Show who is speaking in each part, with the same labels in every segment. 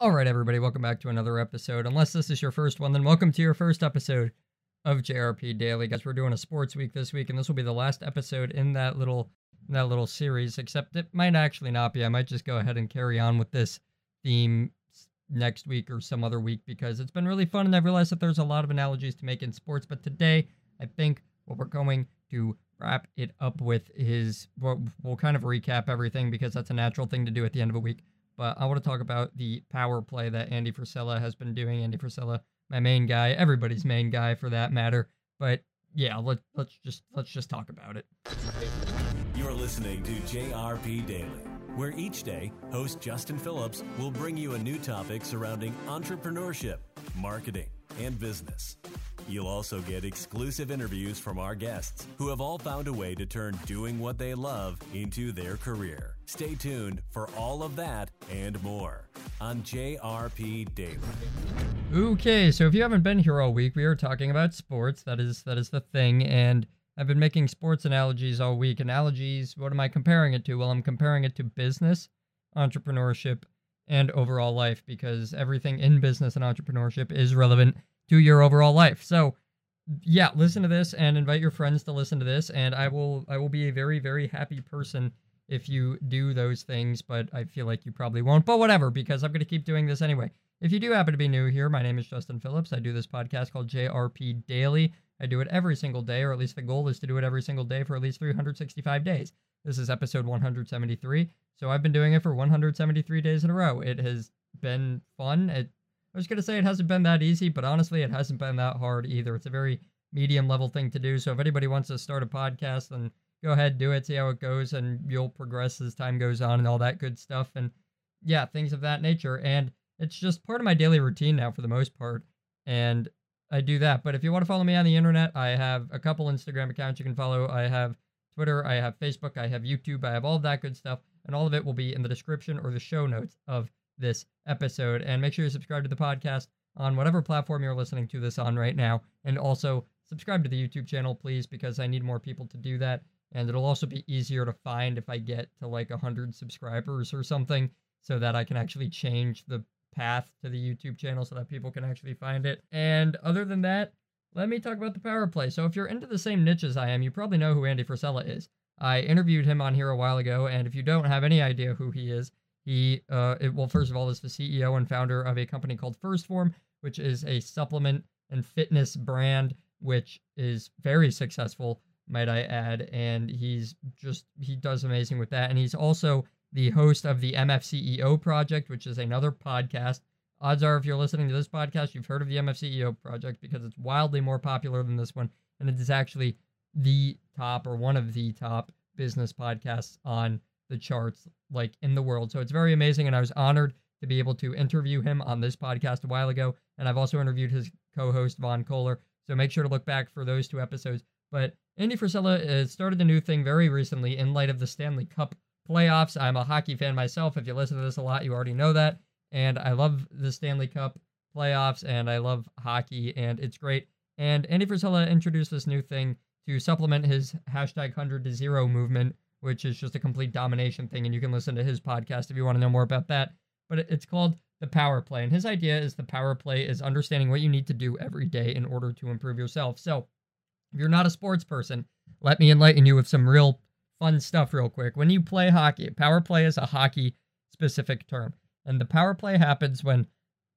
Speaker 1: All right, everybody, welcome back to another episode. Unless this is your first one, then welcome to your first episode of JRP Daily. Guys, we're doing a sports week this week, and this will be the last episode in that little in that little series, except it might actually not be. I might just go ahead and carry on with this theme next week or some other week because it's been really fun and I've realized that there's a lot of analogies to make in sports. But today, I think what we're going to wrap it up with is we'll, we'll kind of recap everything because that's a natural thing to do at the end of a week but I want to talk about the power play that Andy Frisella has been doing. Andy Frisella, my main guy, everybody's main guy for that matter. But yeah, let, let's just let's just talk about it.
Speaker 2: You're listening to JRP Daily, where each day host Justin Phillips will bring you a new topic surrounding entrepreneurship, marketing, and business. You'll also get exclusive interviews from our guests who have all found a way to turn doing what they love into their career. Stay tuned for all of that and more on JRP Daily.
Speaker 1: Okay, so if you haven't been here all week, we are talking about sports. That is that is the thing and I've been making sports analogies all week. Analogies, what am I comparing it to? Well, I'm comparing it to business, entrepreneurship, and overall life because everything in business and entrepreneurship is relevant to your overall life. So, yeah, listen to this and invite your friends to listen to this and I will I will be a very very happy person if you do those things, but I feel like you probably won't. But whatever because I'm going to keep doing this anyway. If you do happen to be new here, my name is Justin Phillips. I do this podcast called JRP Daily. I do it every single day, or at least the goal is to do it every single day for at least 365 days. This is episode 173. So I've been doing it for 173 days in a row. It has been fun. It was going to say it hasn't been that easy, but honestly, it hasn't been that hard either. It's a very medium level thing to do. So if anybody wants to start a podcast, then go ahead, do it, see how it goes, and you'll progress as time goes on and all that good stuff. And yeah, things of that nature. And it's just part of my daily routine now for the most part. And I do that. But if you want to follow me on the internet, I have a couple Instagram accounts you can follow. I have Twitter, I have Facebook, I have YouTube, I have all of that good stuff. And all of it will be in the description or the show notes of this episode. And make sure you subscribe to the podcast on whatever platform you're listening to this on right now. And also subscribe to the YouTube channel, please, because I need more people to do that. And it'll also be easier to find if I get to like 100 subscribers or something so that I can actually change the path to the YouTube channel so that people can actually find it. And other than that, let me talk about the power play. So if you're into the same niche as I am, you probably know who Andy Frisella is. I interviewed him on here a while ago, and if you don't have any idea who he is, he, uh, it, well, first of all, is the CEO and founder of a company called 1st Form, which is a supplement and fitness brand, which is very successful, might I add. And he's just, he does amazing with that. And he's also the host of the MFCEO Project, which is another podcast. Odds are, if you're listening to this podcast, you've heard of the MFCEO Project because it's wildly more popular than this one. And it is actually the top or one of the top business podcasts on the charts like in the world. So it's very amazing and I was honored to be able to interview him on this podcast a while ago and I've also interviewed his co-host Von Kohler. So make sure to look back for those two episodes. But Andy Frisella uh, started a new thing very recently in light of the Stanley Cup playoffs. I'm a hockey fan myself. If you listen to this a lot, you already know that. And I love the Stanley Cup playoffs and I love hockey and it's great. And Andy Frisella introduced this new thing to supplement his hashtag 100 to 0 movement which is just a complete domination thing. And you can listen to his podcast if you want to know more about that. But it's called the power play. And his idea is the power play is understanding what you need to do every day in order to improve yourself. So if you're not a sports person, let me enlighten you with some real fun stuff real quick. When you play hockey, power play is a hockey specific term. And the power play happens when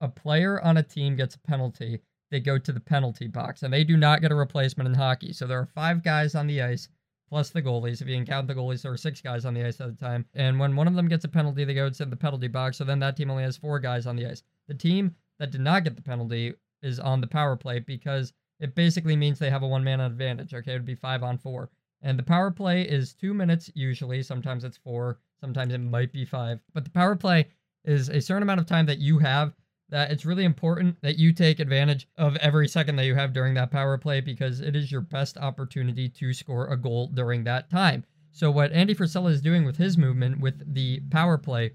Speaker 1: a player on a team gets a penalty, they go to the penalty box and they do not get a replacement in hockey. So there are five guys on the ice plus the goalies. If you can count the goalies, there are six guys on the ice at a time. And when one of them gets a penalty, they go to the penalty box. So then that team only has four guys on the ice. The team that did not get the penalty is on the power play because it basically means they have a one man advantage. Okay, it would be five on four. And the power play is two minutes usually. Sometimes it's four, sometimes it might be five. But the power play is a certain amount of time that you have that it's really important that you take advantage of every second that you have during that power play because it is your best opportunity to score a goal during that time. So what Andy Frisella is doing with his movement with the power play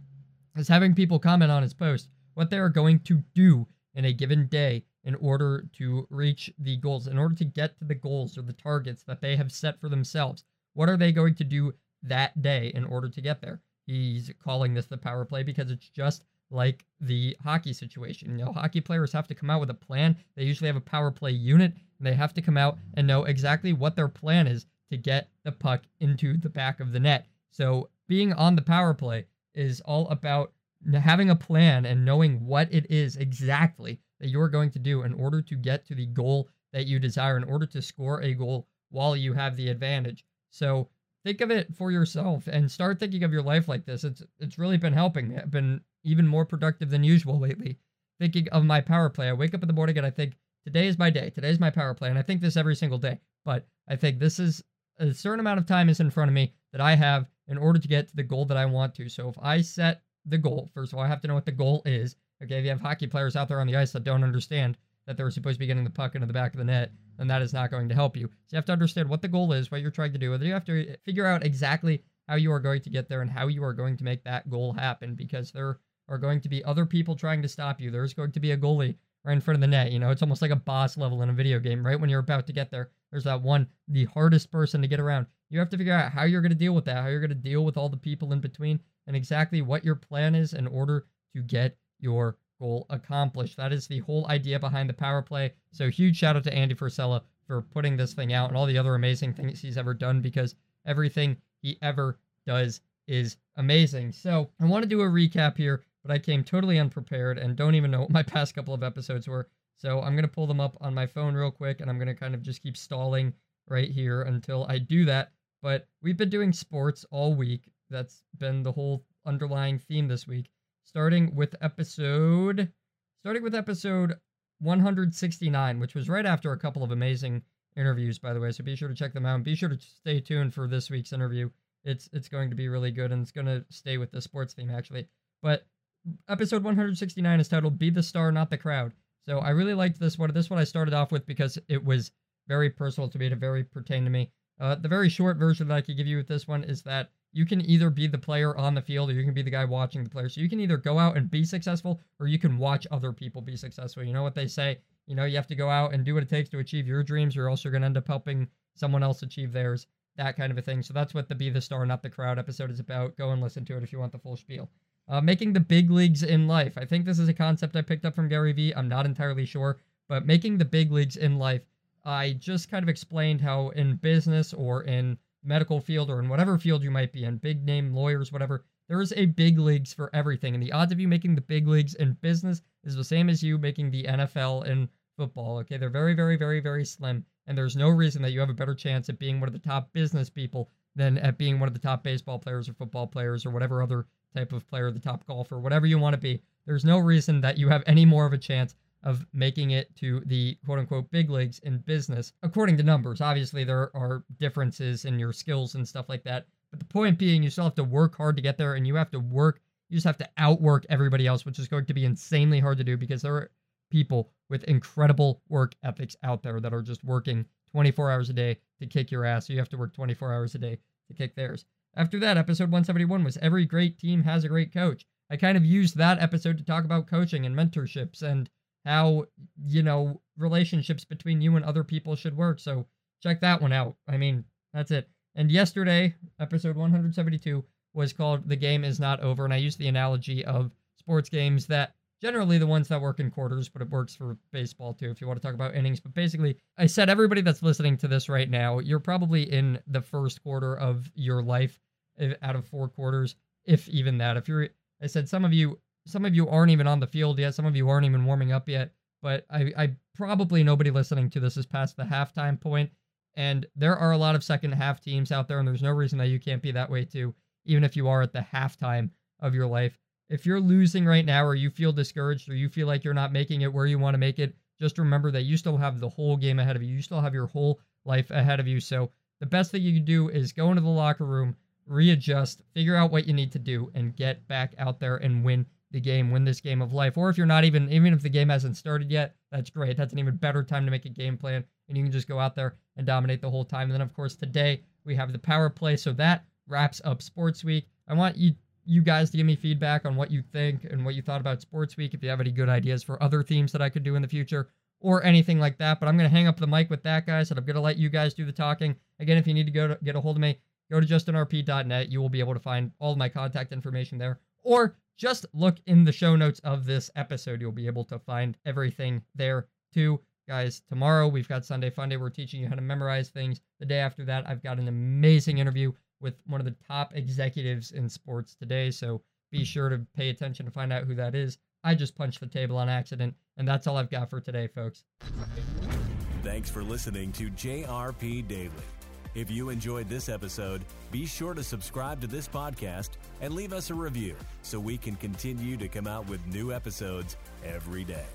Speaker 1: is having people comment on his post what they are going to do in a given day in order to reach the goals, in order to get to the goals or the targets that they have set for themselves. What are they going to do that day in order to get there? He's calling this the power play because it's just like the hockey situation. You know, hockey players have to come out with a plan. They usually have a power play unit, and they have to come out and know exactly what their plan is to get the puck into the back of the net. So being on the power play is all about having a plan and knowing what it is exactly that you're going to do in order to get to the goal that you desire, in order to score a goal while you have the advantage. So think of it for yourself and start thinking of your life like this. It's it's really been helping. I've been even more productive than usual lately. Thinking of my power play. I wake up in the morning and I think today is my day. Today's my power play. And I think this every single day. But I think this is a certain amount of time is in front of me that I have in order to get to the goal that I want to. So if I set the goal, first of all, I have to know what the goal is. Okay, if you have hockey players out there on the ice that don't understand that they're supposed to be getting the puck into the back of the net, then that is not going to help you. So you have to understand what the goal is, what you're trying to do, whether you have to eh, figure out exactly how you are going to get there and how you are going to make that goal happen because there are going to be other people trying to stop you. There's going to be a goalie right in front of the net. You know, it's almost like a boss level in a video game, right? When you're about to get there, there's that one, the hardest person to get around. You have to figure out how you're going to deal with that, how you're going to deal with all the people in between, and exactly what your plan is in order to get your goal accomplished. That is the whole idea behind the power play. So huge shout out to Andy Frisella for putting this thing out and all the other amazing things he's ever done because everything he ever does is amazing. So I want to do a recap here, but I came totally unprepared and don't even know what my past couple of episodes were. So I'm going to pull them up on my phone real quick and I'm going to kind of just keep stalling right here until I do that. But we've been doing sports all week. That's been the whole underlying theme this week. Starting with episode starting with episode 169, which was right after a couple of amazing interviews, by the way. So be sure to check them out. And be sure to stay tuned for this week's interview. It's it's going to be really good and it's going to stay with the sports theme actually. But episode 169 is titled "Be the Star, Not the Crowd." So I really liked this one. This one I started off with because it was very personal to me. It very pertained to me. Uh, the very short version that I could give you with this one is that you can either be the player on the field or you can be the guy watching the player. So you can either go out and be successful or you can watch other people be successful. You know what they say? You know, you have to go out and do what it takes to achieve your dreams. Or else you're going to end up helping someone else achieve theirs, that kind of a thing. So that's what the Be the Star, Not the Crowd episode is about. Go and listen to it if you want the full spiel. Uh, making the big leagues in life. I think this is a concept I picked up from Gary Vee. I'm not entirely sure, but making the big leagues in life. I just kind of explained how in business or in medical field or in whatever field you might be in, big name lawyers, whatever, there is a big leagues for everything. And the odds of you making the big leagues in business is the same as you making the NFL in football. Okay, they're very, very, very, very slim. And there's no reason that you have a better chance at being one of the top business people than at being one of the top baseball players or football players or whatever other type of player, the top golfer, whatever you want to be. There's no reason that you have any more of a chance of making it to the quote unquote big leagues in business, according to numbers. Obviously, there are differences in your skills and stuff like that. But the point being, you still have to work hard to get there, and you have to work, you just have to outwork everybody else, which is going to be insanely hard to do because there are people with incredible work ethics out there that are just working 24 hours a day to kick your ass. So you have to work 24 hours a day to kick theirs. After that, episode 171 was Every Great Team Has a Great Coach. I kind of used that episode to talk about coaching and mentorships and how you know relationships between you and other people should work. So check that one out. I mean, that's it. And yesterday, episode 172 was called "The Game Is Not Over," and I used the analogy of sports games that generally the ones that work in quarters, but it works for baseball too if you want to talk about innings. But basically, I said everybody that's listening to this right now, you're probably in the first quarter of your life out of four quarters, if even that. If you're, I said some of you some of you aren't even on the field yet. Some of you aren't even warming up yet. But I, I probably nobody listening to this is past the halftime point, and there are a lot of second half teams out there, and there's no reason that you can't be that way too, even if you are at the halftime of your life. If you're losing right now, or you feel discouraged, or you feel like you're not making it where you want to make it, just remember that you still have the whole game ahead of you. You still have your whole life ahead of you. So the best thing you can do is go into the locker room, readjust, figure out what you need to do, and get back out there and win the game, win this game of life. Or if you're not even, even if the game hasn't started yet, that's great. That's an even better time to make a game plan, and you can just go out there and dominate the whole time. And then, of course, today we have the power play. So that wraps up Sports Week. I want you you guys to give me feedback on what you think and what you thought about Sports Week. If you have any good ideas for other themes that I could do in the future or anything like that. But I'm going to hang up the mic with that, guys, and I'm going to let you guys do the talking. Again, if you need to go to get a hold of me, go to justinrp.net. You will be able to find all my contact information there or just look in the show notes of this episode. You'll be able to find everything there too. Guys, tomorrow we've got Sunday Funday. We're teaching you how to memorize things. The day after that, I've got an amazing interview with one of the top executives in sports today. So be hmm. sure to pay attention to find out who that is. I just punched the table on accident, and that's all I've got for today, folks.
Speaker 2: Thanks for listening to JRP Daily. If you enjoyed this episode, be sure to subscribe to this podcast and leave us a review so we can continue to come out with new episodes every day.